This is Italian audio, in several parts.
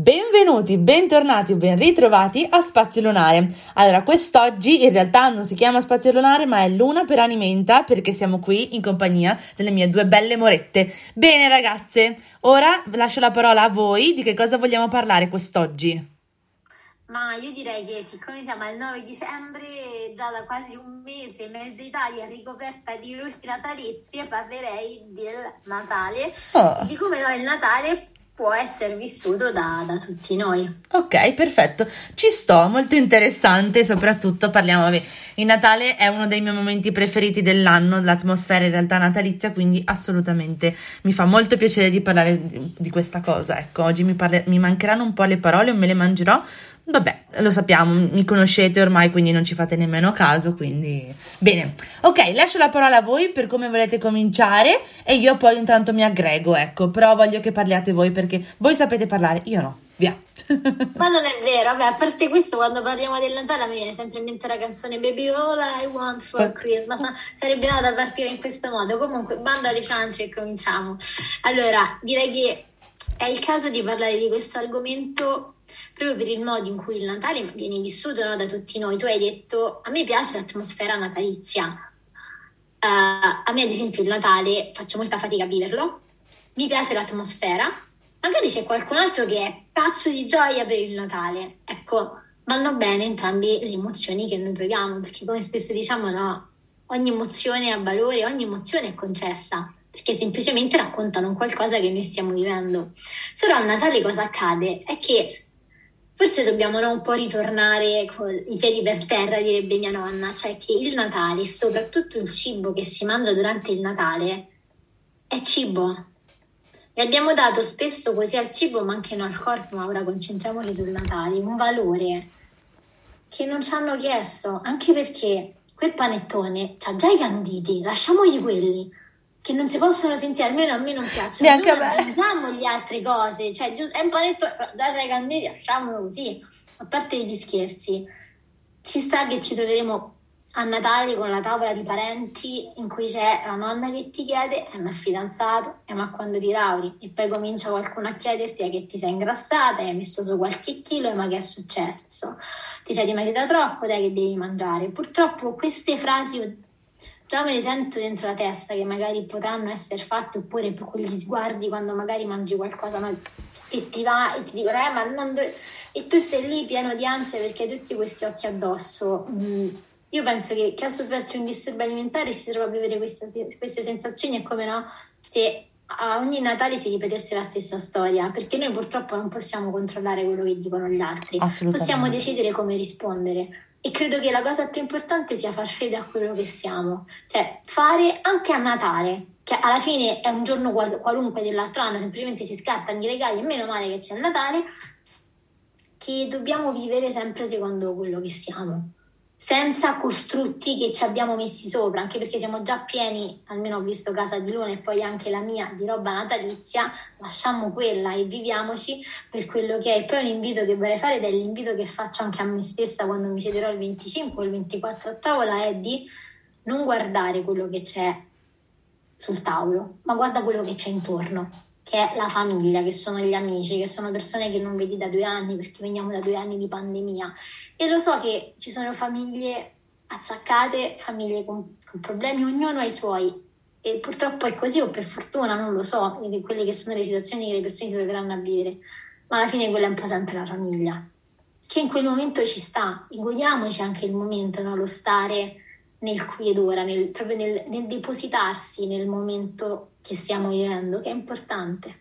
Benvenuti, bentornati o ben ritrovati a Spazio Lunare. Allora, quest'oggi in realtà non si chiama Spazio Lunare, ma è Luna per Animenta perché siamo qui in compagnia delle mie due belle morette. Bene, ragazze, ora lascio la parola a voi di che cosa vogliamo parlare quest'oggi. Ma io direi che siccome siamo al 9 dicembre, già da quasi un mese mezza Italia è ricoperta di luci natalizie, parlerei del Natale, Oh. di come no, il Natale può essere vissuto da, da tutti noi. Ok, perfetto. Ci sto, molto interessante, soprattutto parliamo, vabbè, il Natale è uno dei miei momenti preferiti dell'anno, l'atmosfera in realtà natalizia, quindi assolutamente mi fa molto piacere di parlare di, di questa cosa. Ecco, oggi mi, parle- mi mancheranno un po' le parole, o me le mangerò. Vabbè, lo sappiamo, mi conoscete ormai, quindi non ci fate nemmeno caso, quindi... Bene, ok, lascio la parola a voi per come volete cominciare e io poi intanto mi aggrego, ecco, però voglio che parliate voi perché voi sapete parlare, io no, via. Ma non è vero, vabbè, a parte questo, quando parliamo del Natale me viene sempre in mente la canzone Baby All I Want for Christmas. ma Sarebbe nata a partire in questo modo. Comunque, bando alle ciance e cominciamo. Allora, direi che è il caso di parlare di questo argomento proprio per il modo in cui il Natale viene vissuto no, da tutti noi. Tu hai detto, a me piace l'atmosfera natalizia. Eh, a me, ad esempio, il Natale faccio molta fatica a viverlo. Mi piace l'atmosfera. Magari c'è qualcun altro che è pazzo di gioia per il Natale. Ecco, vanno bene entrambe le emozioni che noi proviamo, perché come spesso diciamo, no, ogni emozione ha valore, ogni emozione è concessa, perché semplicemente raccontano qualcosa che noi stiamo vivendo. Solo a Natale cosa accade? È che forse dobbiamo no, un po' ritornare con i piedi per terra, direbbe mia nonna, cioè che il Natale e soprattutto il cibo che si mangia durante il Natale è cibo. E abbiamo dato spesso così al cibo, ma anche no al corpo, ma ora concentriamoci sul Natale, un valore che non ci hanno chiesto, anche perché quel panettone ha già i canditi, lasciamogli quelli che non si possono sentire, almeno a me non piacciono. Neanche a Non me. aggiungiamo le altre cose, cioè giusto- è un panettone, però già c'hai i canditi, lasciamolo così. A parte gli scherzi, ci sta che ci troveremo a Natale con la tavola di parenti in cui c'è la nonna che ti chiede eh, ma è fidanzato, eh, ma quando ti lauri e poi comincia qualcuno a chiederti eh, che ti sei ingrassata, hai messo su qualche chilo, eh, ma che è successo? Ti sei dimagrita troppo, dai che devi mangiare. Purtroppo queste frasi già me le sento dentro la testa che magari potranno essere fatte oppure per quegli sguardi quando magari mangi qualcosa ma che ti va e ti dicono eh ma non dov-" e tu sei lì pieno di ansia perché hai tutti questi occhi addosso. Mm, Io penso che chi ha sofferto un disturbo alimentare si trova a vivere questa- queste sensazioni è come no, se a ogni Natale si ripetesse la stessa storia, perché noi purtroppo non possiamo controllare quello che dicono gli altri, possiamo decidere come rispondere. E credo che la cosa più importante sia far fede a quello che siamo, cioè fare anche a Natale, che alla fine è un giorno qual- qualunque dell'altro anno, semplicemente si scattano i regali e meno male che c'è il Natale, che dobbiamo vivere sempre secondo quello che siamo, senza costrutti che ci abbiamo messi sopra, anche perché siamo già pieni, almeno ho visto casa di Luna e poi anche la mia, di roba natalizia, lasciamo quella e viviamoci per quello che è. E poi un invito che vorrei fare ed è l'invito che faccio anche a me stessa quando mi siederò il 25 o il 24 a tavola è di non guardare quello che c'è sul tavolo, ma guarda quello che c'è intorno, che è la famiglia, che sono gli amici, che sono persone che non vedi da due anni perché veniamo da due anni di pandemia. E lo so che ci sono famiglie acciaccate, famiglie con, con problemi, ognuno ha i suoi. E purtroppo è così, o per fortuna, non lo so, di quelle che sono le situazioni che le persone si troveranno a vivere. Ma alla fine quella è un po' sempre la famiglia, che in quel momento ci sta. E godiamoci anche il momento, no? lo stare nel qui ed ora, nel, proprio nel, nel depositarsi nel momento che stiamo vivendo, che è importante.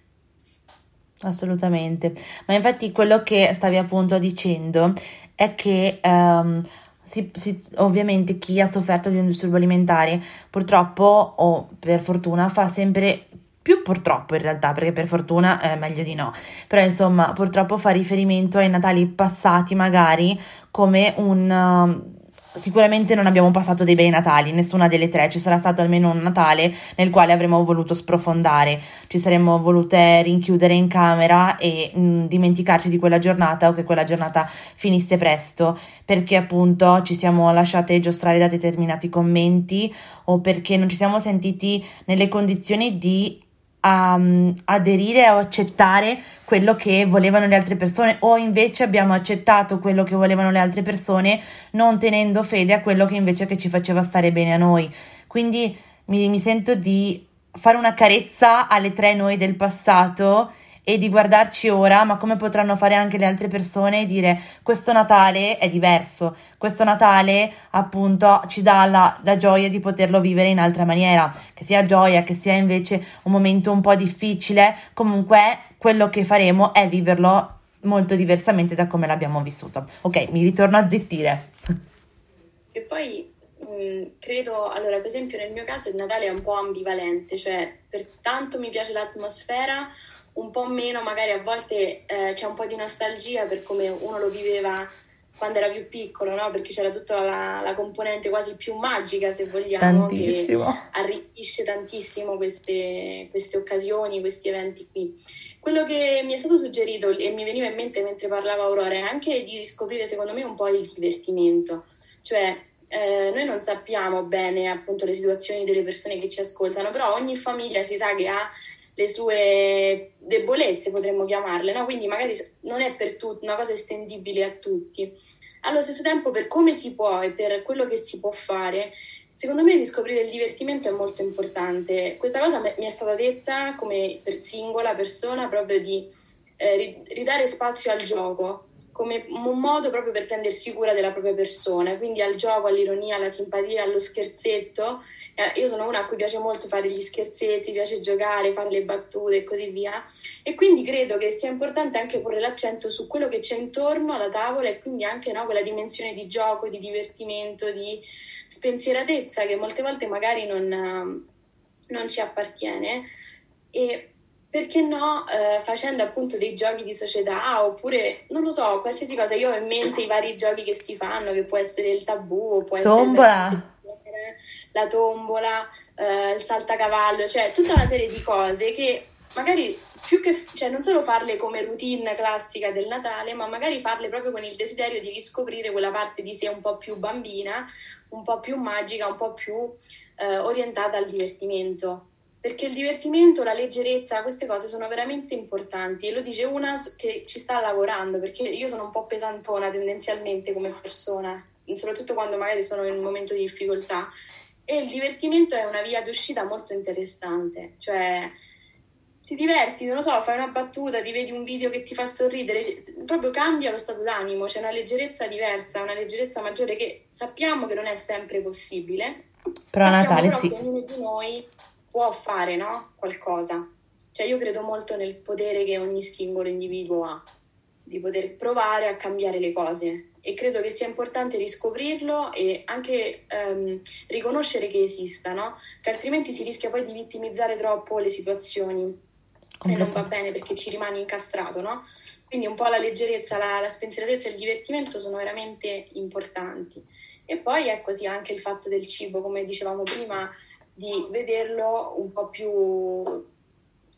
Assolutamente, ma infatti quello che stavi appunto dicendo è che ehm, si- si- ovviamente chi ha sofferto di un disturbo alimentare purtroppo o per fortuna fa sempre più purtroppo in realtà, perché per fortuna è meglio di no, però insomma purtroppo fa riferimento ai Natali passati magari come un sicuramente non abbiamo passato dei bei Natali, nessuna delle tre, ci sarà stato almeno un Natale nel quale avremmo voluto sprofondare, ci saremmo volute rinchiudere in camera e mh, mm, dimenticarci di quella giornata o che quella giornata finisse presto, perché appunto ci siamo lasciate giostrare da determinati commenti o perché non ci siamo sentiti nelle condizioni di a um, aderire o accettare quello che volevano le altre persone o invece abbiamo accettato quello che volevano le altre persone non tenendo fede a quello che invece che ci faceva stare bene a noi. Quindi mi, mi sento di fare una carezza alle tre noi del passato e di guardarci ora, ma come potranno fare anche le altre persone e dire questo Natale è diverso, questo Natale appunto ci dà la, la gioia di poterlo vivere in altra maniera, che sia gioia, che sia invece un momento un po' difficile, comunque quello che faremo è viverlo molto diversamente da come l'abbiamo vissuto. Ok, mi ritorno a zittire. E poi mm, credo, allora per esempio nel mio caso il Natale è un po' ambivalente, cioè per tanto mi piace l'atmosfera, un po' meno, magari a volte eh, c'è un po' di nostalgia per come uno lo viveva quando era più piccolo, no? Perché c'era tutta la, la, componente quasi più magica, se vogliamo, Tantissimo. che arricchisce tantissimo queste, queste occasioni, questi eventi qui. Quello che mi è stato suggerito e mi veniva in mente mentre parlava Aurora è anche di riscoprire, secondo me, un po' il divertimento. Cioè, eh, noi non sappiamo bene appunto le situazioni delle persone che ci ascoltano, però ogni famiglia si sa che ha le sue debolezze, potremmo chiamarle, no? quindi magari non è per tutti una cosa estendibile a tutti. Allo stesso tempo, per come si può e per quello che si può fare, secondo me riscoprire il divertimento è molto importante. Questa cosa mi è stata detta come per singola persona proprio di eh, ridare spazio al gioco come un modo proprio per prendersi cura della propria persona, quindi al gioco, all'ironia, alla simpatia, allo scherzetto eh, io sono una a cui piace molto fare gli scherzetti, piace giocare, fare le battute e così via. E quindi credo che sia importante anche porre l'accento su quello che c'è intorno alla tavola e quindi anche no, quella dimensione di gioco, di divertimento, di spensieratezza che molte volte magari non, non ci appartiene. E perché no, eh, facendo appunto dei giochi di società oppure non lo so, qualsiasi cosa. Io ho in mente i vari giochi che si fanno, che può essere il tabù, può Tombola. essere la tombola, eh, il saltacavallo, cioè tutta una serie di cose che magari più che, cioè non solo farle come routine classica del Natale, ma magari farle proprio con il desiderio di riscoprire quella parte di sé un po' più bambina, un po' più magica, un po' più eh, orientata al divertimento. Perché il divertimento, la leggerezza, queste cose sono veramente importanti. E lo dice una che ci sta lavorando, perché io sono un po' pesantona tendenzialmente come persona, soprattutto quando magari sono in un momento di difficoltà. E il divertimento è una via d'uscita molto interessante, cioè ti diverti, non lo so, fai una battuta, ti vedi un video che ti fa sorridere, proprio cambia lo stato d'animo, c'è una leggerezza diversa, una leggerezza maggiore che sappiamo che non è sempre possibile, però a Natale però sì. che ognuno di noi può fare no? qualcosa. Cioè io credo molto nel potere che ogni singolo individuo ha, di poter provare a cambiare le cose e credo che sia importante riscoprirlo e anche um, riconoscere che esista, no? che altrimenti si rischia poi di vittimizzare troppo le situazioni e non va bene perché ci rimane incastrato, no? Quindi un po' la leggerezza, la, la spensieratezza e il divertimento sono veramente importanti. E poi è così anche il fatto del cibo, come dicevamo prima, di vederlo un po' più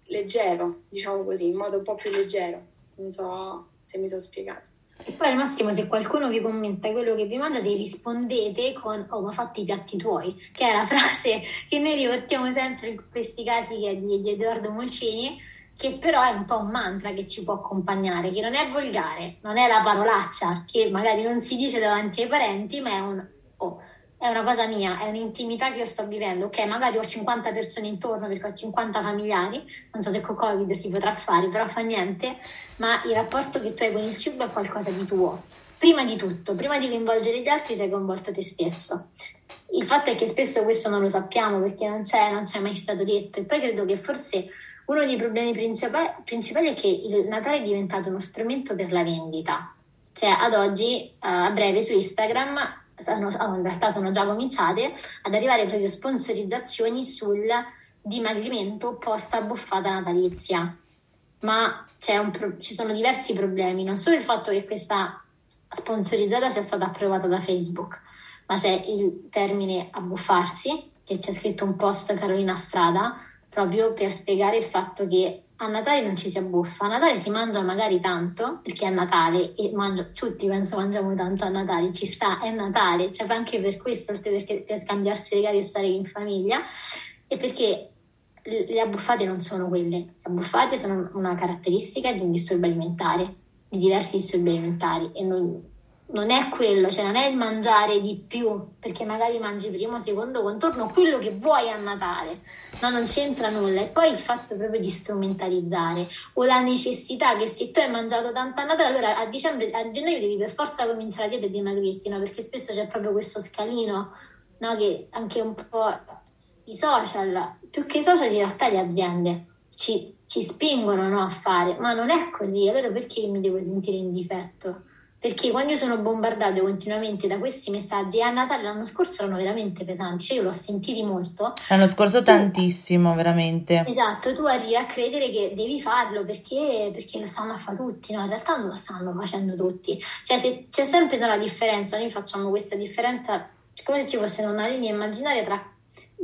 leggero, diciamo così, in modo un po' più leggero. Non so se mi sono spiegato. E poi al massimo se qualcuno vi commenta quello che vi mangiate rispondete con oh ma fatti i piatti tuoi, che è la frase che noi riportiamo sempre in questi casi che è di, di Edoardo Molcini, che però è un po' un mantra che ci può accompagnare, che non è volgare, non è la parolaccia che magari non si dice davanti ai parenti, ma è un è una cosa mia, è un'intimità che io sto vivendo. Ok, magari ho 50 persone intorno perché ho 50 familiari, non so se con Covid si potrà fare, però fa niente, ma il rapporto che tu hai con il cibo è qualcosa di tuo. Prima di tutto, prima di coinvolgere gli altri, sei coinvolto te stesso. Il fatto è che spesso questo non lo sappiamo perché non c'è, non c'è mai stato detto e poi credo che forse uno dei problemi principali, principali è che il Natale è diventato uno strumento per la vendita. Cioè, ad oggi, a breve su Instagram sono, oh, in realtà sono già cominciate ad arrivare proprio sponsorizzazioni sul dimagrimento post abbuffata natalizia. Ma pro- ci sono diversi problemi, non solo il fatto che questa sponsorizzata sia stata approvata da Facebook, ma c'è il termine abbuffarsi, che c'è scritto un post Carolina Strada, proprio per spiegare il fatto che a Natale non ci si abbuffa, a Natale si mangia magari tanto, perché è Natale e mangio, tutti penso mangiamo tanto a Natale, ci sta, è Natale, cioè anche per questo, oltre perché per scambiarsi regali e stare in famiglia, e perché le abbuffate non sono quelle, le abbuffate sono una caratteristica di un disturbo alimentare, di diversi disturbi alimentari e non, non è quello, cioè non è il mangiare di più, perché magari mangi primo, secondo contorno, quello che vuoi a Natale, no, non c'entra nulla. E poi il fatto proprio di strumentalizzare o la necessità che se tu hai mangiato tanta a Natale, allora a dicembre, a gennaio devi per forza cominciare a dieta e dimagrirti, no? Perché spesso c'è proprio questo scalino, no? Che anche un po' i social, più che i social in realtà le aziende ci, ci spingono no, a fare, ma non è così, allora perché mi devo sentire in difetto? Perché quando io sono bombardata continuamente da questi messaggi e a Natale l'anno scorso erano veramente pesanti, cioè io l'ho sentiti molto. L'anno scorso tu, tantissimo, veramente. Esatto, tu arrivi a credere che devi farlo perché, perché lo stanno a fare tutti, no? In realtà non lo stanno facendo tutti. Cioè se, c'è sempre una differenza, noi facciamo questa differenza come se ci fosse una linea immaginaria tra,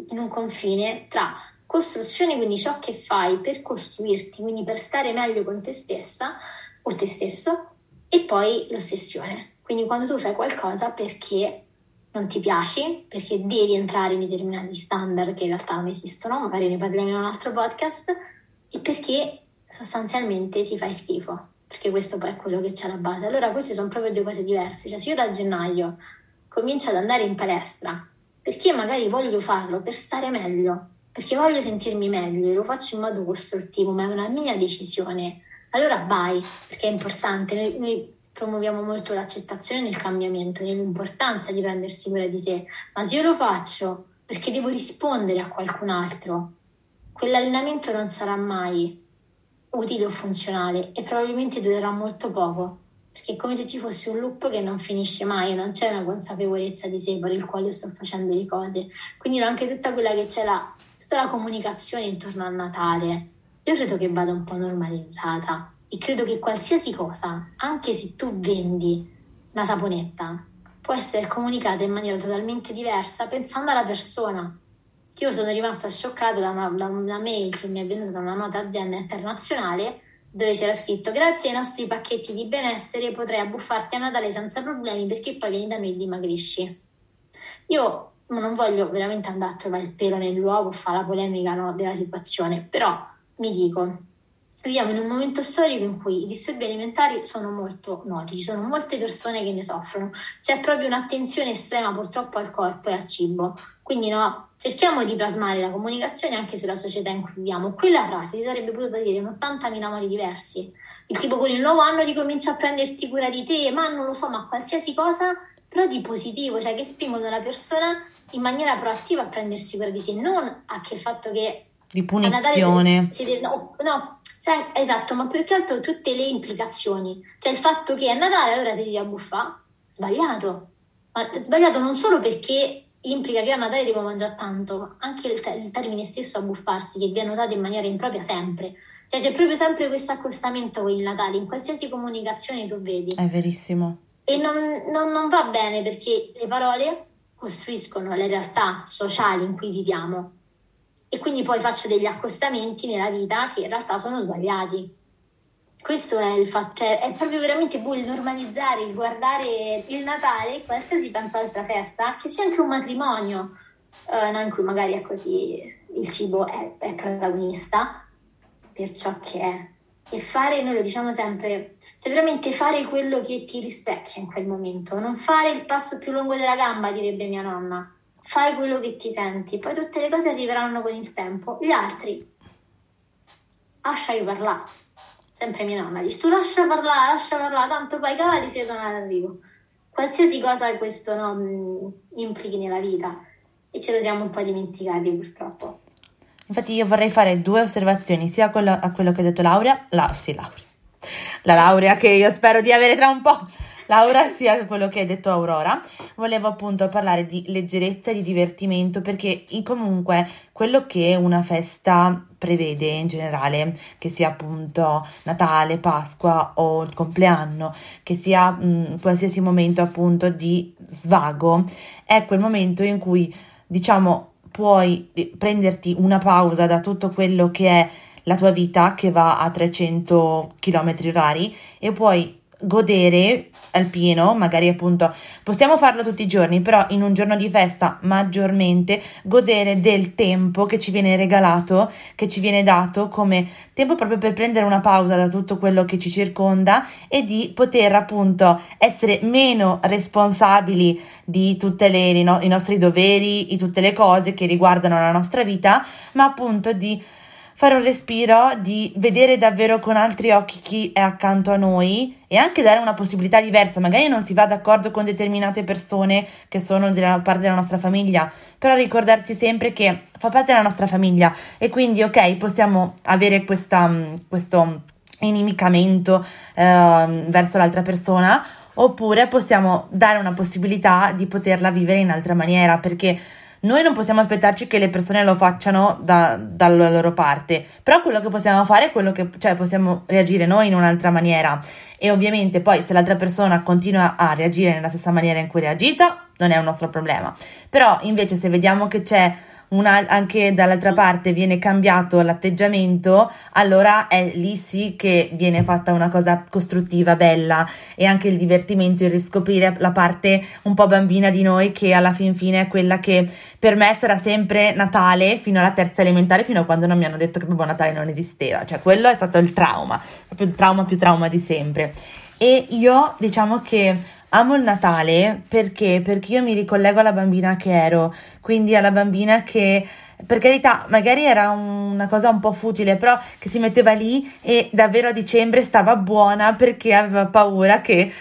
in un confine tra costruzione, quindi ciò che fai per costruirti, quindi per stare meglio con te stessa o te stesso, e poi l'ossessione. Quindi quando tu fai qualcosa perché non ti piaci, perché devi entrare in determinati standard che in realtà non esistono, magari ne parliamo in un altro podcast, e perché sostanzialmente ti fai schifo, perché questo poi è quello che c'è alla base. Allora queste sono proprio due cose diverse, cioè se io da gennaio comincio ad andare in palestra perché magari voglio farlo per stare meglio, perché voglio sentirmi meglio e lo faccio in modo costruttivo, ma è una mia decisione allora vai, perché è importante. Noi, promuoviamo molto l'accettazione nel cambiamento, nell'importanza di prendersi cura di sé, ma se io lo faccio perché devo rispondere a qualcun altro, quell'allenamento non sarà mai utile o funzionale e probabilmente durerà molto poco, perché è come se ci fosse un loop che non finisce mai, non c'è una consapevolezza di sé per il quale sto facendo le cose. Quindi anche tutta quella che c'è la, tutta la comunicazione intorno a Natale, io credo che vada un po' normalizzata e credo che qualsiasi cosa, anche se tu vendi una saponetta, può essere comunicata in maniera totalmente diversa pensando alla persona. Io sono rimasta scioccata da una, da una mail che mi è venuta da una nota azienda internazionale dove c'era scritto grazie ai nostri pacchetti di benessere potrai abbuffarti a Natale senza problemi perché poi vieni da noi e dimagrisci. Io non voglio veramente andare a trovare il pelo nell'uovo, fare la polemica no, della situazione, però mi dico, viviamo in un momento storico in cui i disturbi alimentari sono molto noti, ci sono molte persone che ne soffrono, c'è proprio un'attenzione estrema purtroppo al corpo e al cibo. Quindi no, cerchiamo di plasmare la comunicazione anche sulla società in cui viviamo. Quella frase si sarebbe potuta dire in 80.000 modi diversi. Il tipo con il nuovo anno ricomincia a prenderti cura di te, ma non lo so, ma qualsiasi cosa, però di positivo, cioè che spingono la persona in maniera proattiva a prendersi cura di sé, non a che il fatto che di punizione. Natale, no, no esatto, ma più che altro tutte le implicazioni. Cioè il fatto che a Natale allora ti devi abbuffare, sbagliato. Ma sbagliato non solo perché implica che a Natale devo mangiare tanto, anche il, il termine stesso abbuffarsi che viene usato in maniera impropria sempre. Cioè c'è proprio sempre questo accostamento con il Natale, in qualsiasi comunicazione tu vedi. È verissimo. E non, non, non va bene perché le parole costruiscono le realtà sociali in cui viviamo e quindi poi faccio degli accostamenti nella vita che in realtà sono sbagliati. Questo è il fatto, cioè è proprio veramente buio il normalizzare, il guardare il Natale, qualsiasi penso altra festa, che sia anche un matrimonio, eh, no, in cui magari è così, il cibo è, è protagonista per ciò che è. E fare, noi lo diciamo sempre, cioè veramente fare quello che ti rispecchia in quel momento, non fare il passo più lungo della gamba, direbbe mia nonna fai quello che ti senti, poi tutte le cose arriveranno con il tempo. Gli altri, lasciali parlare. Sempre mia nonna dice, tu lascia parlare, lascia parlare, tanto poi i cavalli si vedono all'arrivo. Qualsiasi cosa questo no, implichi nella vita e ce lo siamo un po' dimenticati purtroppo. Infatti io vorrei fare due osservazioni, sia a quello, a quello che ha detto Laurea, la, sì, Laurea, la laurea che io spero di avere tra un po', Laura sia quello che hai detto Aurora. Volevo appunto parlare di leggerezza e di divertimento perché comunque quello che una festa prevede in generale, che sia appunto Natale, Pasqua o il compleanno, che sia mh, qualsiasi momento appunto di svago, è quel momento in cui diciamo puoi prenderti una pausa da tutto quello che è la tua vita che va a 300 km orari e puoi godere al pieno, magari appunto possiamo farlo tutti i giorni, però in un giorno di festa maggiormente godere del tempo che ci viene regalato, che ci viene dato come tempo proprio per prendere una pausa da tutto quello che ci circonda e di poter appunto essere meno responsabili di tutti no, i nostri doveri, di tutte le cose che riguardano la nostra vita, ma appunto di fare un respiro, di vedere davvero con altri occhi chi è accanto a noi e anche dare una possibilità diversa. Magari non si va d'accordo con determinate persone che sono della parte della nostra famiglia, però ricordarsi sempre che fa parte della nostra famiglia e quindi ok, possiamo avere questa, mm, questo inimicamento eh, verso l'altra persona oppure possiamo dare una possibilità di poterla vivere in altra maniera perché noi non possiamo aspettarci che le persone lo facciano da, dalla loro parte, però quello che possiamo fare è quello che, cioè possiamo reagire noi in un'altra maniera e ovviamente poi se l'altra persona continua a reagire nella stessa maniera in cui è reagita, non è un nostro problema. Però invece se vediamo che c'è una, anche dall'altra parte viene cambiato l'atteggiamento, allora è lì sì che viene fatta una cosa costruttiva, bella e anche il divertimento, il riscoprire la parte un po' bambina di noi che alla fin fine è quella che per me sarà sempre Natale fino alla terza elementare, fino a quando non mi hanno detto che Babbo Natale non esisteva, cioè quello è stato il trauma, proprio il trauma più trauma di sempre. E io diciamo che Amo il Natale perché? Perché io mi ricollego alla bambina che ero, quindi alla bambina che per carità, magari era una cosa un po' futile, però che si metteva lì e davvero a dicembre stava buona perché aveva paura che,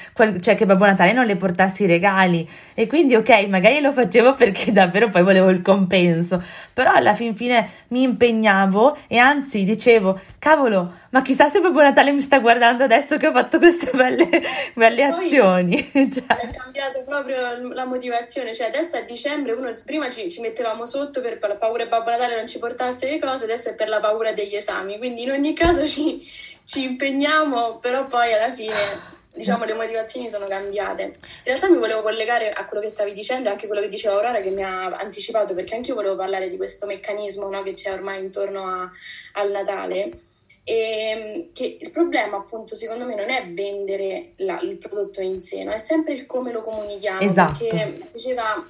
cioè, che Babbo Natale non le portassi i regali. E quindi, ok, magari lo facevo perché davvero poi volevo il compenso, però alla fin fine mi impegnavo e anzi dicevo, cavolo, ma chissà se Babbo Natale mi sta guardando adesso che ho fatto queste belle, belle azioni. cioè. È cambiato proprio la motivazione, cioè adesso a dicembre uno, prima ci, ci mettevamo sotto per la paura che Babbo Natale non ci portasse le cose, adesso è per la paura degli esami, quindi in ogni caso ci, ci impegniamo, però poi alla fine diciamo le motivazioni sono cambiate. In realtà mi volevo collegare a quello che stavi dicendo e anche quello che diceva Aurora che mi ha anticipato perché anche io volevo parlare di questo meccanismo no, che c'è ormai intorno a, al Natale. E ehm, che il problema, appunto, secondo me non è vendere la, il prodotto in sé, no? è sempre il come lo comunichiamo. Esatto. Perché diceva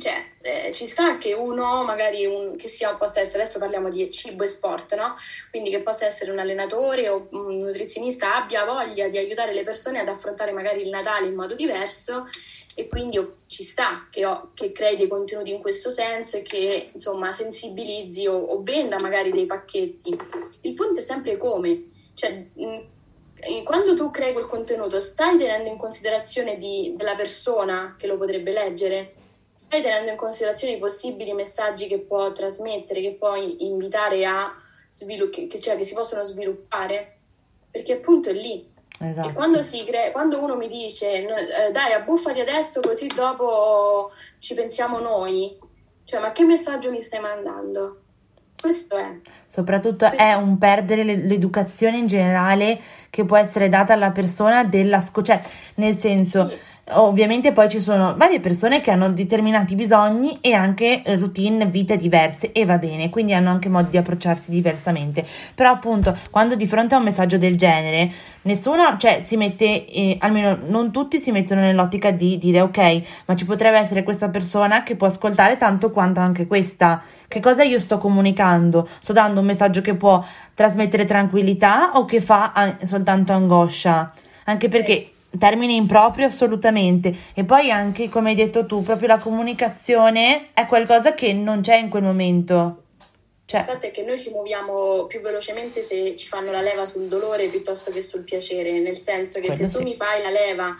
cioè, eh, ci sta che uno magari un, che sia, possa essere, adesso parliamo di cibo e sport, no? Quindi che possa essere un allenatore o un nutrizionista abbia voglia di aiutare le persone ad affrontare magari il Natale in modo diverso e quindi ci sta che, ho, che crei dei contenuti in questo senso e che insomma sensibilizzi o, o venda magari dei pacchetti. Il punto è sempre come, cioè mh, quando tu crei quel contenuto stai tenendo in considerazione di, della persona che lo potrebbe leggere? Stai tenendo in considerazione i possibili messaggi che può trasmettere, che può invitare a sviluppare, che, cioè che si possono sviluppare? Perché appunto è lì. Esatto. E quando, crea, quando, uno mi dice eh, dai abbuffati adesso così dopo ci pensiamo noi, cioè ma che messaggio mi stai mandando? Questo è. Soprattutto è un perdere l'educazione in generale che può essere data alla persona della scuola, cioè nel senso... Sì Ovviamente poi ci sono varie persone che hanno determinati bisogni e anche routine, vite diverse e va bene, quindi hanno anche modi di approcciarsi diversamente. Però appunto, quando di fronte a un messaggio del genere, nessuno, cioè si mette, eh, almeno non tutti si mettono nell'ottica di dire ok, ma ci potrebbe essere questa persona che può ascoltare tanto quanto anche questa. Che cosa io sto comunicando? Sto dando un messaggio che può trasmettere tranquillità o che fa an- soltanto angoscia? Anche perché termine improprio assolutamente. E poi anche come hai detto tu proprio la comunicazione è qualcosa che non c'è in quel momento. Cioè... il fatto è che noi ci muoviamo più velocemente se ci fanno la leva sul dolore piuttosto che sul piacere nel senso che Quello se tu sì. mi fai la leva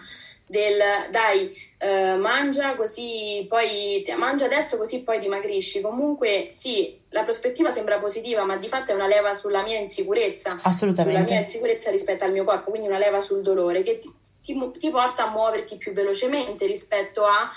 del dai eh, mangia così poi mangia adesso così poi dimagrisci. Comunque sì la prospettiva sembra positiva ma di fatto è una leva sulla mia insicurezza. Assolutamente. Sulla mia insicurezza rispetto al mio corpo quindi una leva sul dolore che ti, ti porta a muoverti più velocemente rispetto a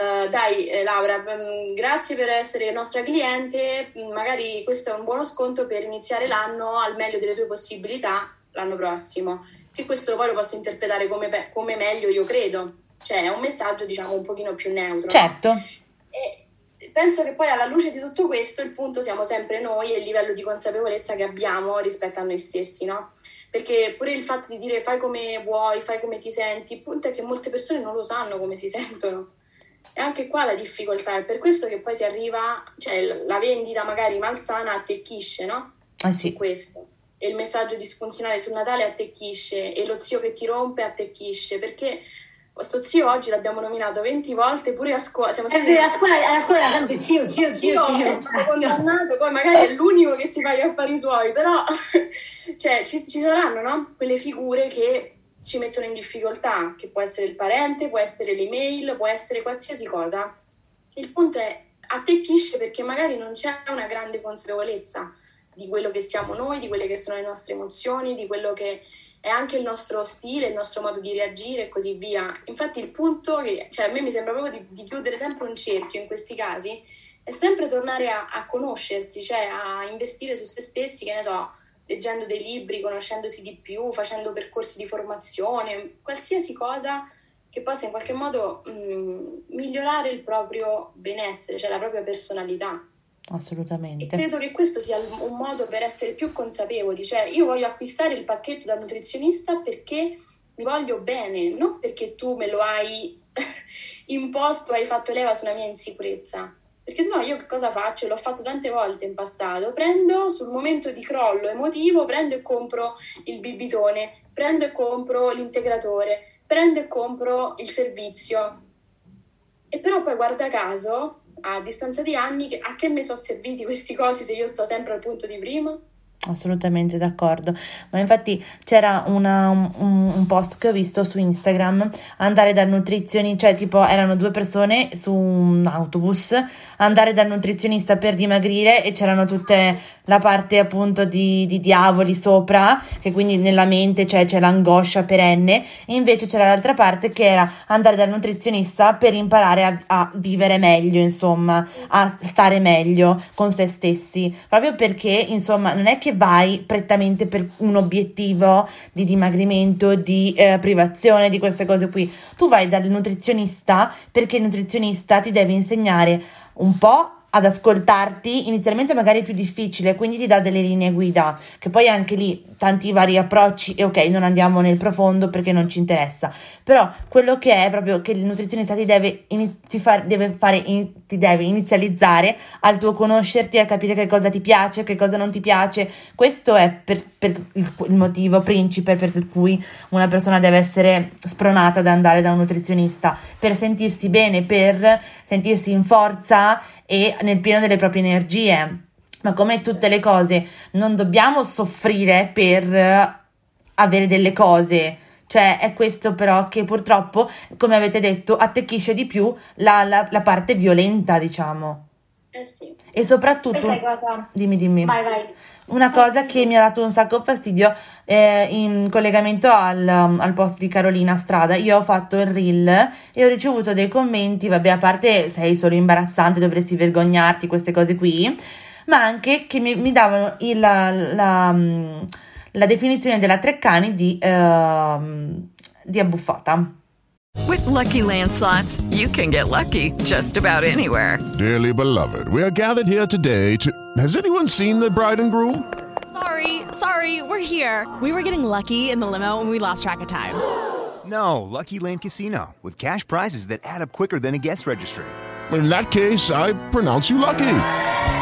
Uh, dai eh, Laura, um, grazie per essere nostra cliente, mm, magari questo è un buono sconto per iniziare l'anno al meglio delle tue possibilità l'anno prossimo. Che questo poi lo posso interpretare come, come meglio io credo, cioè è un messaggio diciamo un pochino più neutro. Certo. E penso che poi alla luce di tutto questo il punto siamo sempre noi e il livello di consapevolezza che abbiamo rispetto a noi stessi, no? Perché pure il fatto di dire fai come vuoi, fai come ti senti, il punto è che molte persone non lo sanno come si sentono e anche qua la difficoltà è per questo che poi si arriva, cioè la vendita magari malsana attecchisce, no? Ah sì. Questo. E il messaggio disfunzionale sul Natale attecchisce e lo zio che ti rompe attecchisce perché questo zio oggi l'abbiamo nominato 20 volte pure a scuola. Siamo stati... a scuola, alla scuola sempre zio, zio, zio, zio. zio. condannato, poi magari è l'unico che si fa gli affari suoi, però cioè, ci, ci saranno no? quelle figure che ci mettono in difficoltà, che può essere il parente, può essere l'email, può essere qualsiasi cosa. Il punto è attecchisce perché magari non c'è una grande consapevolezza di quello che siamo noi, di quelle che sono le nostre emozioni, di quello che è anche il nostro stile, il nostro modo di reagire e così via. Infatti il punto che cioè, a me mi sembra proprio di, di, chiudere sempre un cerchio in questi casi è sempre tornare a, a conoscersi, cioè a investire su se stessi, che ne so, leggendo dei libri, conoscendosi di più, facendo percorsi di formazione, qualsiasi cosa che possa in qualche modo mh, mm, migliorare il proprio benessere, cioè la propria personalità. Assolutamente. E credo che questo sia un modo per essere più consapevoli, cioè io voglio acquistare il pacchetto dal nutrizionista perché mi voglio bene, non perché tu me lo hai imposto, hai fatto leva sulla mia insicurezza. Perché sennò io che cosa faccio? L'ho fatto tante volte in passato. Prendo sul momento di crollo emotivo, prendo e compro il bibitone, prendo e compro l'integratore, prendo e compro il servizio. E però poi guarda caso, a distanza di anni, a che mi sono serviti questi cosi se io sto sempre al punto di prima? Assolutamente d'accordo, ma infatti c'era una, un, un, post che ho visto su Instagram andare dal nutrizionista, cioè tipo erano due persone su un autobus andare dal nutrizionista per dimagrire e c'erano tutte la parte appunto di, di diavoli sopra, che quindi nella mente c'è, c'è l'angoscia perenne, e invece c'era l'altra parte che era andare dal nutrizionista per imparare a, a vivere meglio, insomma, a stare meglio con se stessi, proprio perché insomma non è che vai prettamente per un obiettivo di dimagrimento, di eh, privazione, di queste cose qui, tu vai dal nutrizionista perché il nutrizionista ti deve insegnare un po' ad ascoltarti, inizialmente magari è più difficile, quindi ti dà delle linee guida, che poi anche lì tanti vari approcci e ok, non andiamo nel profondo perché non ci interessa, però quello che è proprio che il nutrizionista ti deve, ti far, deve fare, in, ti deve inizializzare al tuo conoscerti, a capire che cosa ti piace, che cosa non ti piace, questo è per, per il, il motivo principe per cui una persona deve essere spronata ad andare da un nutrizionista, per sentirsi bene, per sentirsi in forza e nel pieno delle proprie energie. Ma come tutte le cose, non dobbiamo soffrire per eh, avere delle cose. Cioè, è questo però che purtroppo, come avete detto, attecchisce di più la, la, la parte violenta, diciamo. Eh sì. E soprattutto... Dimmi, dimmi. Vai, vai. Una cosa che mi ha dato un sacco fastidio eh, in collegamento al, al, post di Carolina Strada, io ho fatto il reel e ho ricevuto dei commenti, vabbè, a parte sei solo imbarazzante, dovresti vergognarti, queste cose qui, ma anche che mi, mi davano il, la, la, la, definizione della Treccani di, uh, di abbuffata. With lucky landslots, you can get lucky just about anywhere. Dearly beloved, we are gathered here today to. Has anyone seen the bride and groom? Sorry, sorry, we're here. We were getting lucky in the limo and we lost track of time. No, Lucky Land Casino, with cash prizes that add up quicker than a guest registry. In that case, I pronounce you lucky.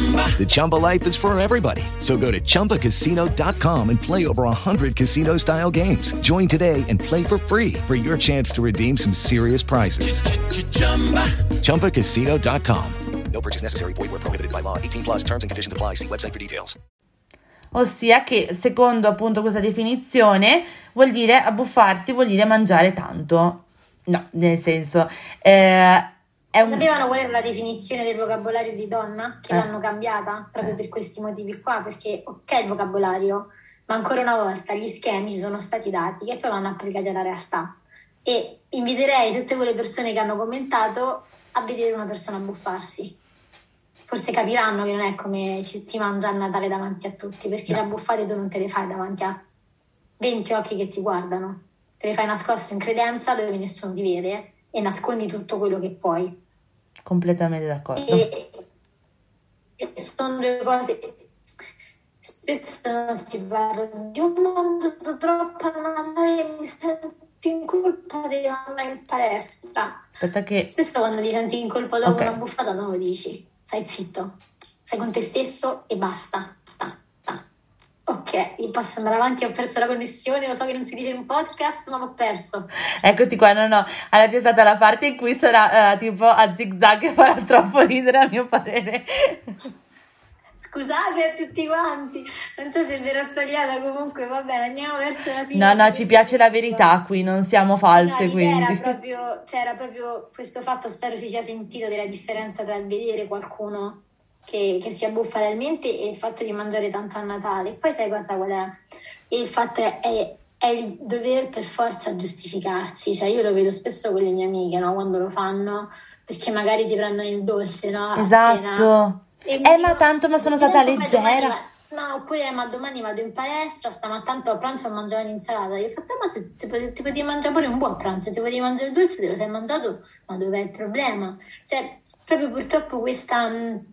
Chumba. The Chumba life is for everybody. So go to ChumbaCasino.com and play over 100 casino style games. Join today and play for free for your chance to redeem some serious prizes. Ch-ch-chumba. ChumbaCasino.com. No purchase necessary. Void where prohibited by law. 18 plus terms and conditions apply. See website for details. Ossia che secondo appunto questa definizione vuol dire abbuffarsi, vuol dire mangiare tanto. No, nel senso... Eh, un... Sapevano qual era la definizione del vocabolario di donna? Che Eh. l'hanno cambiata proprio per questi motivi qua, perché ok il vocabolario, ma ancora una volta gli schemi ci sono stati dati che poi vanno applicati alla realtà. E inviterei tutte quelle persone che hanno commentato a vedere una persona abbuffarsi. Forse capiranno che non è come ci si mangia a Natale davanti a tutti, perché le abbuffate tu non te le fai davanti a 20 occhi che ti guardano, te le fai nascosto in credenza dove nessuno ti vede e nascondi tutto quello che puoi. Completamente d'accordo. E, e sono due cose. Spesso non si parla di un mangiato troppo Natale mi sento in colpa di andare in palestra. Aspetta che... Spesso quando ti senti in colpa dopo Ok. una buffata non lo dici, stai zitto, stai con te stesso e basta. Sta, sta. Ok, io posso andare avanti, ho perso la connessione, lo so che non si dice in un podcast, ma l'ho perso. Eccoti qua, no, no. Allora c'è stata la parte in cui sarà eh, tipo a zigzag e farà troppo ridere a mio parere. Scusate a tutti quanti, non so se vi ero tagliata, comunque va bene, andiamo verso la fine. No, no, ci piace la verità qui, non siamo false, No, quindi. Era proprio, cioè era proprio questo fatto, spero si sia sentito della differenza tra il vedere qualcuno che, che si abbuffa realmente e il fatto di mangiare tanto a Natale. Poi sai cosa qual è? Il fatto è, è- è il dover per forza giustificarsi, cioè io lo vedo spesso con le mie amiche, no? Quando lo fanno, perché magari si prendono il dolce, no? Esatto. Eh, ma tanto, ma sono stata "Eh, ma domani leggera. va- No, oppure "Eh, ma domani vado in palestra, stamattanto a pranzo ho mangiato un'insalata. Io ho fatto, "Eh, ma se ti, potevi- ti potevi mangiare pure un buon pranzo, ti potevi mangiare il dolce, te lo sei mangiato, ma dov'è il problema? Cioè, proprio purtroppo questa, mh,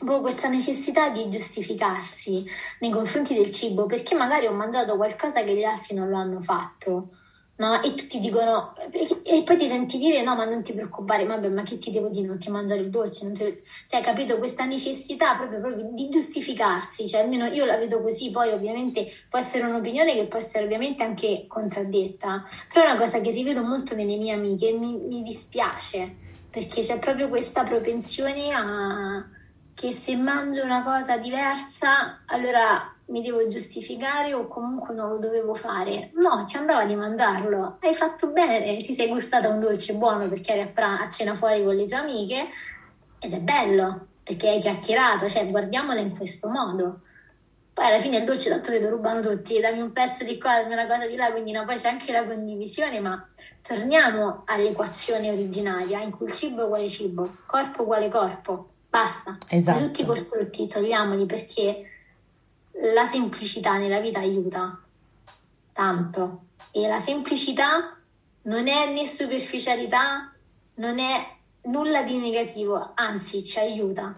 boh, questa necessità di giustificarsi nei confronti del cibo, perché magari ho mangiato qualcosa che gli altri non lo hanno fatto. No? E tutti dicono, e poi ti senti dire no, ma non ti preoccupare, vabbè, ma che ti devo dire? Non ti mangiare il dolce, non lo-" cioè, capito? Questa necessità proprio, proprio di giustificarsi, cioè almeno io la vedo così, poi ovviamente può essere un'opinione che può essere ovviamente anche contraddetta, però è una cosa che rivedo molto nelle mie amiche e mi, mi dispiace, perché c'è proprio questa propensione a che se mangio una cosa diversa, allora mi devo giustificare o comunque non lo dovevo fare. No, ti andava di mangiarlo. Hai fatto bene, ti sei gustata un dolce buono perché eri a, pra- a cena fuori con le tue amiche ed è bello perché hai chiacchierato, cioè guardiamola in questo modo. Poi alla fine il dolce tanto te lo rubano tutti, dammi un pezzo di qua, dammi una cosa di là, quindi no, poi c'è anche la condivisione, ma torniamo all'equazione originaria in cui il cibo è uguale cibo, corpo uguale corpo, basta. Esatto. Tutti i costrutti togliamoli perché la semplicità nella vita aiuta tanto e la semplicità non è né superficialità, non è nulla di negativo, anzi ci aiuta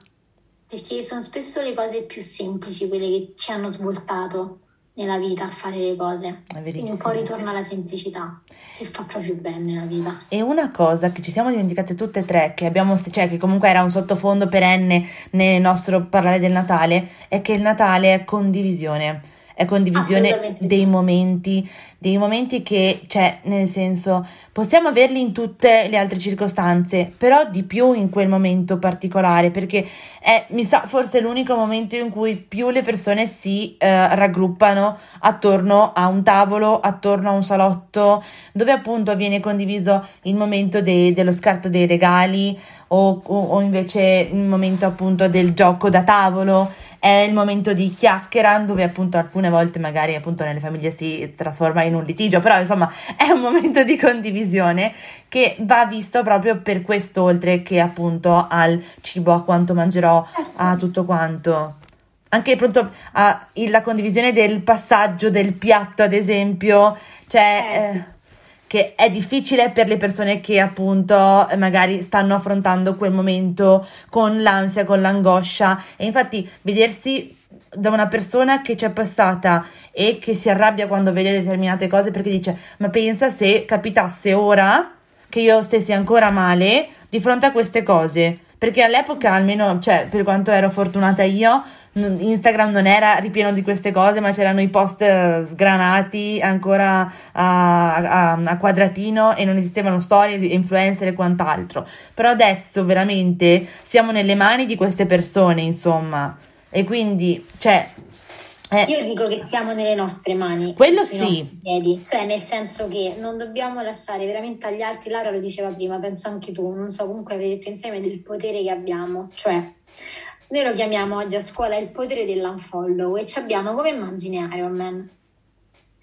perché sono spesso le cose più semplici quelle che ci hanno svoltato nella vita a fare le cose. Quindi un po' ritorna alla semplicità che fa proprio bene nella vita. E una cosa che ci siamo dimenticate tutte e tre, che abbiamo, cioè che comunque era un sottofondo perenne nel nostro parlare del Natale, è che il Natale è condivisione. È condivisione Assolutamente sì. dei momenti, dei momenti che, cioè, nel senso, possiamo averli in tutte le altre circostanze, però di più in quel momento particolare, perché è, mi sa, forse l'unico momento in cui più le persone si eh, raggruppano attorno a un tavolo, attorno a un salotto, dove appunto viene condiviso il momento de- dello scarto dei regali o, o- o invece il momento appunto del gioco da tavolo, è il momento di chiacchiera dove appunto alcune volte magari appunto nelle famiglie si trasforma in un litigio, però insomma è un momento di condivisione che va visto proprio per questo oltre che appunto al cibo, a quanto mangerò, a tutto quanto. Anche appunto a- la condivisione del passaggio del piatto, ad esempio, cioè Eh, sì. Che è difficile per le persone che appunto magari stanno affrontando quel momento con l'ansia, con l'angoscia. E infatti vedersi da una persona che c'è passata e che si arrabbia quando vede determinate cose perché dice ma pensa se capitasse ora che io stessi ancora male di fronte a queste cose Perché all'epoca, almeno, cioè, per quanto ero fortunata io, Instagram non era ripieno di queste cose, ma c'erano i post eh, sgranati ancora a, a- a quadratino e non esistevano storie, influencer e quant'altro. Però adesso veramente siamo nelle mani di queste persone, insomma. E quindi, cioè, eh, Io dico che siamo nelle nostre mani, Quello sì. piedi, cioè nel senso che non dobbiamo lasciare veramente agli altri, Laura lo diceva prima, penso anche tu, non so, comunque avete detto insieme del potere che abbiamo, cioè noi lo chiamiamo oggi a scuola il potere dell'unfollow e ci abbiamo come immagine Iron Man.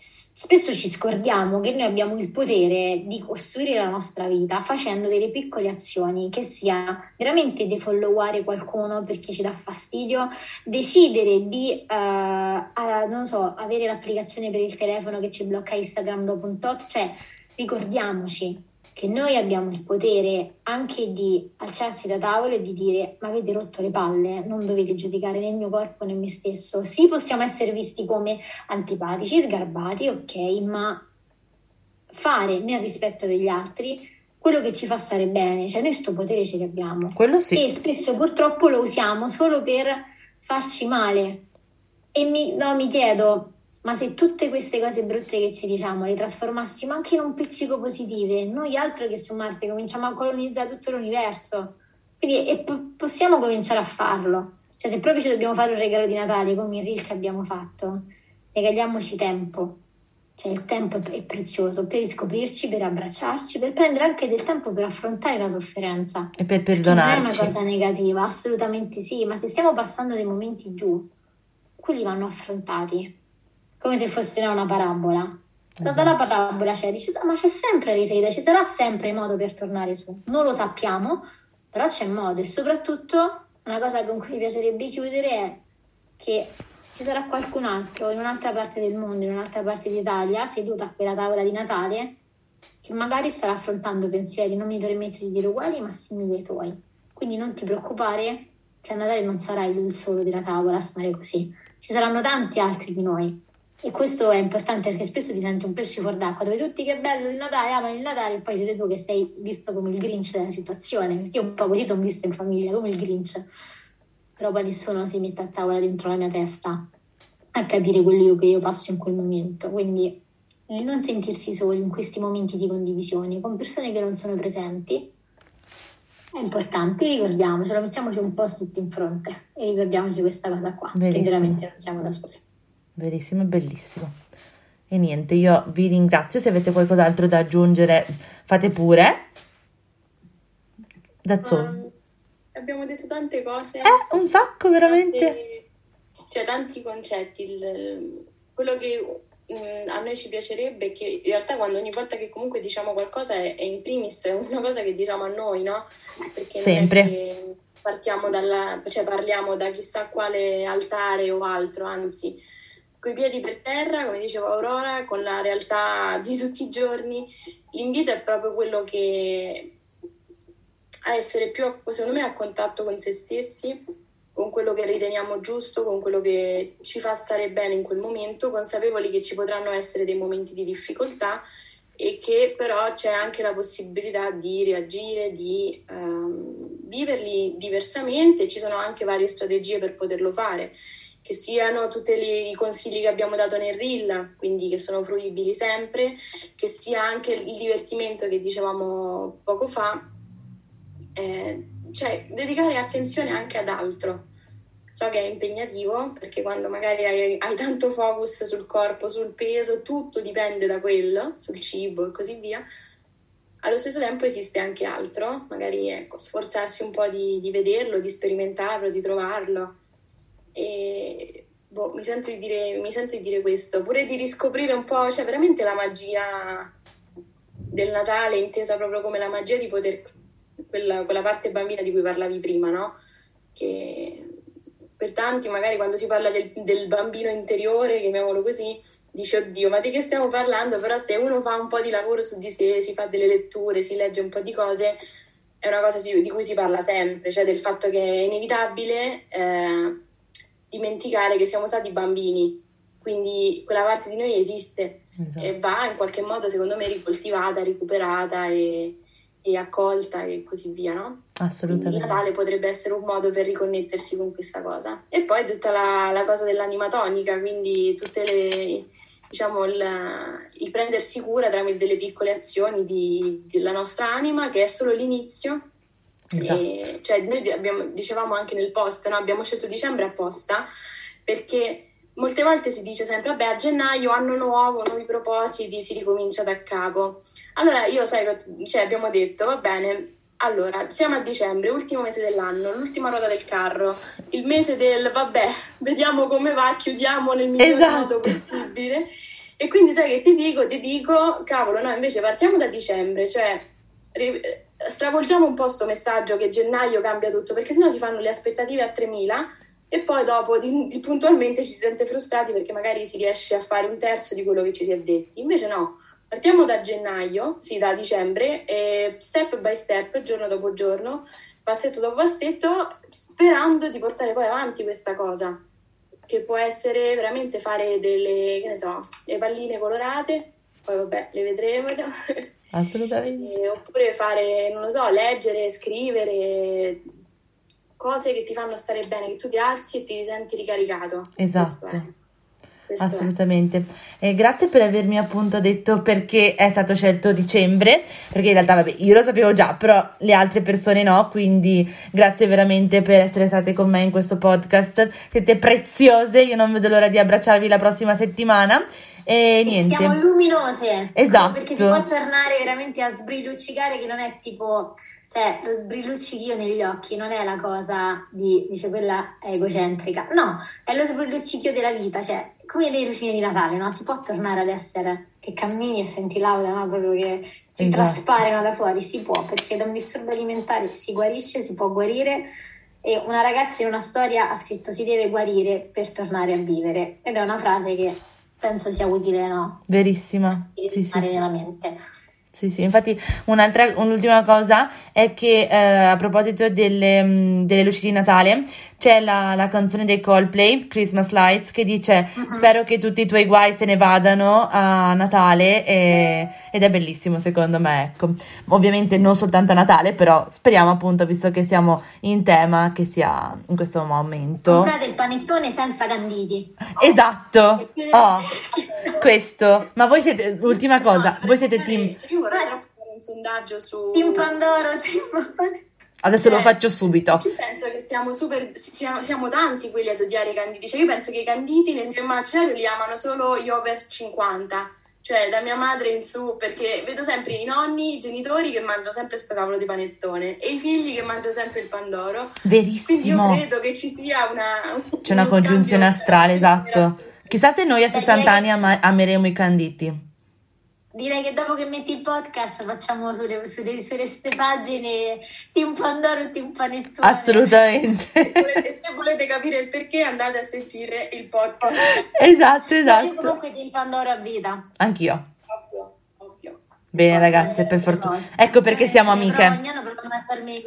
Spesso ci scordiamo che noi abbiamo il potere di costruire la nostra vita facendo delle piccole azioni, che sia veramente defolloware qualcuno perché ci dà fastidio, decidere di, a- non so, avere l'applicazione per il telefono che ci blocca Instagram dopo un tot, cioè ricordiamoci che noi abbiamo il potere anche di alzarsi da tavolo e di dire ma avete rotto le palle, non dovete giudicare né il mio corpo né me stesso. Sì, possiamo essere visti come antipatici, sgarbati, ok, ma fare nel rispetto degli altri quello che ci fa stare bene, cioè noi sto potere ce l'abbiamo. quello sì. E spesso purtroppo lo usiamo solo per farci male. E mi, no, mi chiedo, ma se tutte queste cose brutte che ci diciamo le trasformassimo anche in un pizzico positive, noi altro che su Marte cominciamo a colonizzare tutto l'universo. Quindi e po- possiamo cominciare a farlo. Cioè se proprio ci dobbiamo fare un regalo di Natale come il reel che abbiamo fatto, regaliamoci tempo. Cioè il tempo è, prezioso per riscoprirci, per abbracciarci, per prendere anche del tempo per affrontare la sofferenza. E per Che non è una perdonarci. cosa negativa, assolutamente sì, ma se stiamo passando dei momenti giù, quelli vanno affrontati come se fosse una parabola. Da- Dalla parabola c'è, dice, "Ah, ma c'è sempre risalita, ci sarà sempre modo per tornare su. Non lo sappiamo, però c'è modo e soprattutto una cosa con cui mi piacerebbe chiudere è che ci sarà qualcun altro in un'altra parte del mondo, in un'altra parte d'Italia, seduto a quella tavola di Natale, che magari starà affrontando pensieri, non mi permetto di dire uguali, ma simili ai tuoi. Quindi non ti preoccupare che a Natale non sarai lui il solo della tavola a stare così. Ci saranno tanti altri di noi. E questo è importante perché spesso ti senti un pesce fuor d'acqua, dove tutti che bello il Natale, amano il Natale, e poi sei tu che sei visto come il Grinch della situazione, perché io un po' così sono vista in famiglia, come il Grinch. Però poi nessuno si mette a tavola dentro la mia testa a capire quello che io passo in quel momento. Quindi il non sentirsi soli in questi momenti di condivisione con persone che non sono presenti è importante, ricordiamocelo, mettiamoci un post-it in fronte e ricordiamoci questa cosa qua, che Verissimo. veramente non siamo da soli. Verissimo e bellissimo. E niente, io vi ringrazio. Se avete qualcos'altro da aggiungere, fate pure. That's all. Ma abbiamo detto tante cose. Eh, un sacco, veramente. Tante- cioè, tanti concetti. Il- quello che mm, a noi ci piacerebbe è che in realtà quando ogni volta che comunque diciamo qualcosa è, è in primis una cosa che diciamo a noi, no? Perché Sempre. partiamo dalla, cioè parliamo da chissà quale altare o altro, anzi, coi piedi per terra, come diceva Aurora, con la realtà di tutti i giorni. L'invito è proprio quello che a essere più, secondo me, a contatto con se stessi, con quello che riteniamo giusto, con quello che ci fa stare bene in quel momento, consapevoli che ci potranno essere dei momenti di difficoltà e che però c'è anche la possibilità di reagire, di ehm, viverli diversamente, ci sono anche varie strategie per poterlo fare, che siano tutti i consigli che abbiamo dato nel reel, quindi che sono fruibili sempre, che sia anche il divertimento che dicevamo poco fa, eh, cioè dedicare attenzione anche ad altro. So che è impegnativo perché quando magari hai, hai tanto focus sul corpo, sul peso, tutto dipende da quello, sul cibo e così via. Allo stesso tempo esiste anche altro, magari ecco, sforzarsi un po' di, di vederlo, di sperimentarlo, di trovarlo. E boh, mi sento di dire, mi sento di dire questo, pure di riscoprire un po', cioè veramente la magia del Natale, intesa proprio come la magia di poter, quella, quella parte bambina di cui parlavi prima, no? Che per tanti magari quando si parla del, del bambino interiore, chiamiamolo così, dice oddio, ma di che stiamo parlando? Però se uno fa un po' di lavoro su di sé, si fa delle letture, si legge un po' di cose, è una cosa di cui si parla sempre, cioè del fatto che è inevitabile eh, dimenticare che siamo stati bambini, quindi quella parte di noi esiste Esatto. e va in qualche modo, secondo me, ricoltivata, recuperata e, e accolta e così via, no? Quindi Assolutamente. Natale potrebbe essere un modo per riconnettersi con questa cosa. E poi tutta la, la cosa dell'animatonica, quindi tutte le, diciamo, il, il prendersi cura tramite delle piccole azioni di- della nostra anima, che è solo l'inizio. Esatto. E, cioè, noi abbiamo- dicevamo anche nel post, no? abbiamo scelto dicembre apposta perché molte volte si dice sempre, vabbè, a gennaio, anno nuovo, nuovi propositi, si ricomincia da capo. Allora, io sai, cioè, abbiamo detto, va bene, allora, siamo a dicembre, ultimo mese dell'anno, l'ultima ruota del carro, il mese del, vabbè, vediamo come va, chiudiamo nel miglior Esatto. modo possibile. E quindi sai che ti dico, ti dico, cavolo, no, invece partiamo da dicembre, cioè stravolgiamo un po' sto messaggio che gennaio cambia tutto, perché sennò si fanno le aspettative a 3000 e poi dopo di- di- puntualmente ci si sente frustrati perché magari si riesce a fare un terzo di quello che ci si è detti. Invece no, partiamo da gennaio, sì, da dicembre, step by step, giorno dopo giorno, passetto dopo passetto, sperando di portare poi avanti questa cosa, che può essere veramente fare delle, che ne so, le palline colorate, poi vabbè, le vedremo. Assolutamente. Eh, oppure fare, non lo so, leggere, scrivere cose che ti fanno stare bene, che tu ti alzi e ti senti ricaricato. Esatto. Questo. Assolutamente. E grazie per avermi appunto detto perché è stato scelto dicembre, perché in realtà vabbè, io lo sapevo già, però le altre persone no, quindi grazie veramente per essere state con me in questo podcast. Siete preziose, io non vedo l'ora di abbracciarvi la prossima settimana. E niente. Siamo luminose. Esatto. Perché si può tornare veramente a sbrilluccicare che non è tipo, cioè lo sbrilluccichio negli occhi non è la cosa di, dice quella egocentrica. No, è lo sbrilluccichio della vita, cioè come le rutine di Natale, no? Si può tornare ad essere che cammini e senti l'aura, no? Proprio che ti Esatto. trasparano da fuori, si può, perché da un disturbo alimentare si guarisce, si può guarire. E una ragazza in una storia ha scritto si deve guarire per tornare a vivere. Ed è una frase che penso sia utile, no? Verissima. Sì, sì, nella mente. Sì, sì, infatti un'altra, un'ultima cosa è che eh, a proposito delle, delle luci di Natale c'è la, la canzone dei Coldplay, Christmas Lights, che dice spero che tutti i tuoi guai se ne vadano a Natale e- ed è bellissimo secondo me, ecco. Ovviamente non soltanto a Natale, però speriamo appunto, visto che siamo in tema, che sia in questo momento. Comprate il panettone senza canditi. Esatto, oh, questo. Ma voi siete, ultima cosa, voi siete team... Io vorrei fare un sondaggio su... Team Pandoro, team Adesso lo Eh, faccio subito. Io penso che siamo super, siamo, siamo tanti quelli ad odiare i canditi. Cioè, io penso che i canditi nel mio immaginario li amano solo gli over 50, cioè da mia madre in su, perché vedo sempre i nonni, i genitori che mangiano sempre sto cavolo di panettone e i figli che mangiano sempre il pandoro. Quindi io Verissimo. credo che ci sia una... C'è una congiunzione astrale, esatto. Chissà se noi a 60 anni ama- ameremo i canditi. Direi che dopo che metti il podcast facciamo sulle, sulle, sulle queste pagine Team Pandoro e Team Panettone. Assolutamente. E se volete capire il perché andate a sentire il podcast. Esatto, Io esatto. comunque Team Pandoro a vita. Anch'io. Ovvio, ovvio. Bene ragazze, per fortuna. Ecco perché siamo amiche. ogni anno provo a mangiarmi.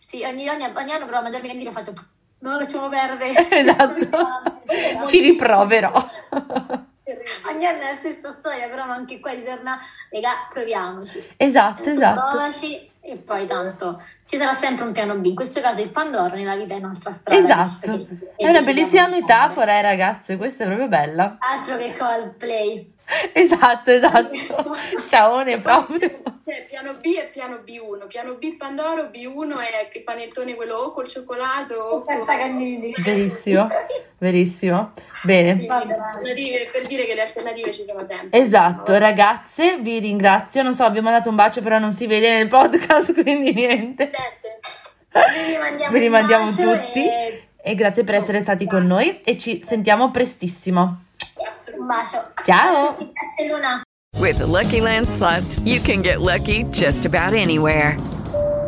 Sì, ogni, ogni, ogni anno provo a mangiarmi i canditi e faccio non lasciamo perdere. Esatto. Ci riproverò. Ogni anno è la stessa storia, però anche qua ritorna, raga, proviamoci. Esatto, esatto. Provaci e poi tanto ci sarà sempre un piano B. In questo caso il Pandoro nella vita è un'altra strada. Esatto. È una bellissima metafora, eh ragazze, questa è proprio bella. Altro che Coldplay. Esatto, esatto. Ciaone proprio. Cioè, piano B e piano B1. Piano B Pandoro, B1 è il panettone quello o col cioccolato o. Senza canditi. Verissimo, verissimo. Bene. Quindi, per dire che le alternative ci sono sempre. Esatto, ragazze, vi ringrazio. Non so, vi ho mandato un bacio, però non si vede nel podcast, quindi niente. Vi rimandiamo Vi rimandiamo tutti e e grazie per essere stati con noi e ci sentiamo prestissimo. un bacio. Ciao. Grazie Luna. With the Lucky Land slots, you can get lucky just about anywhere.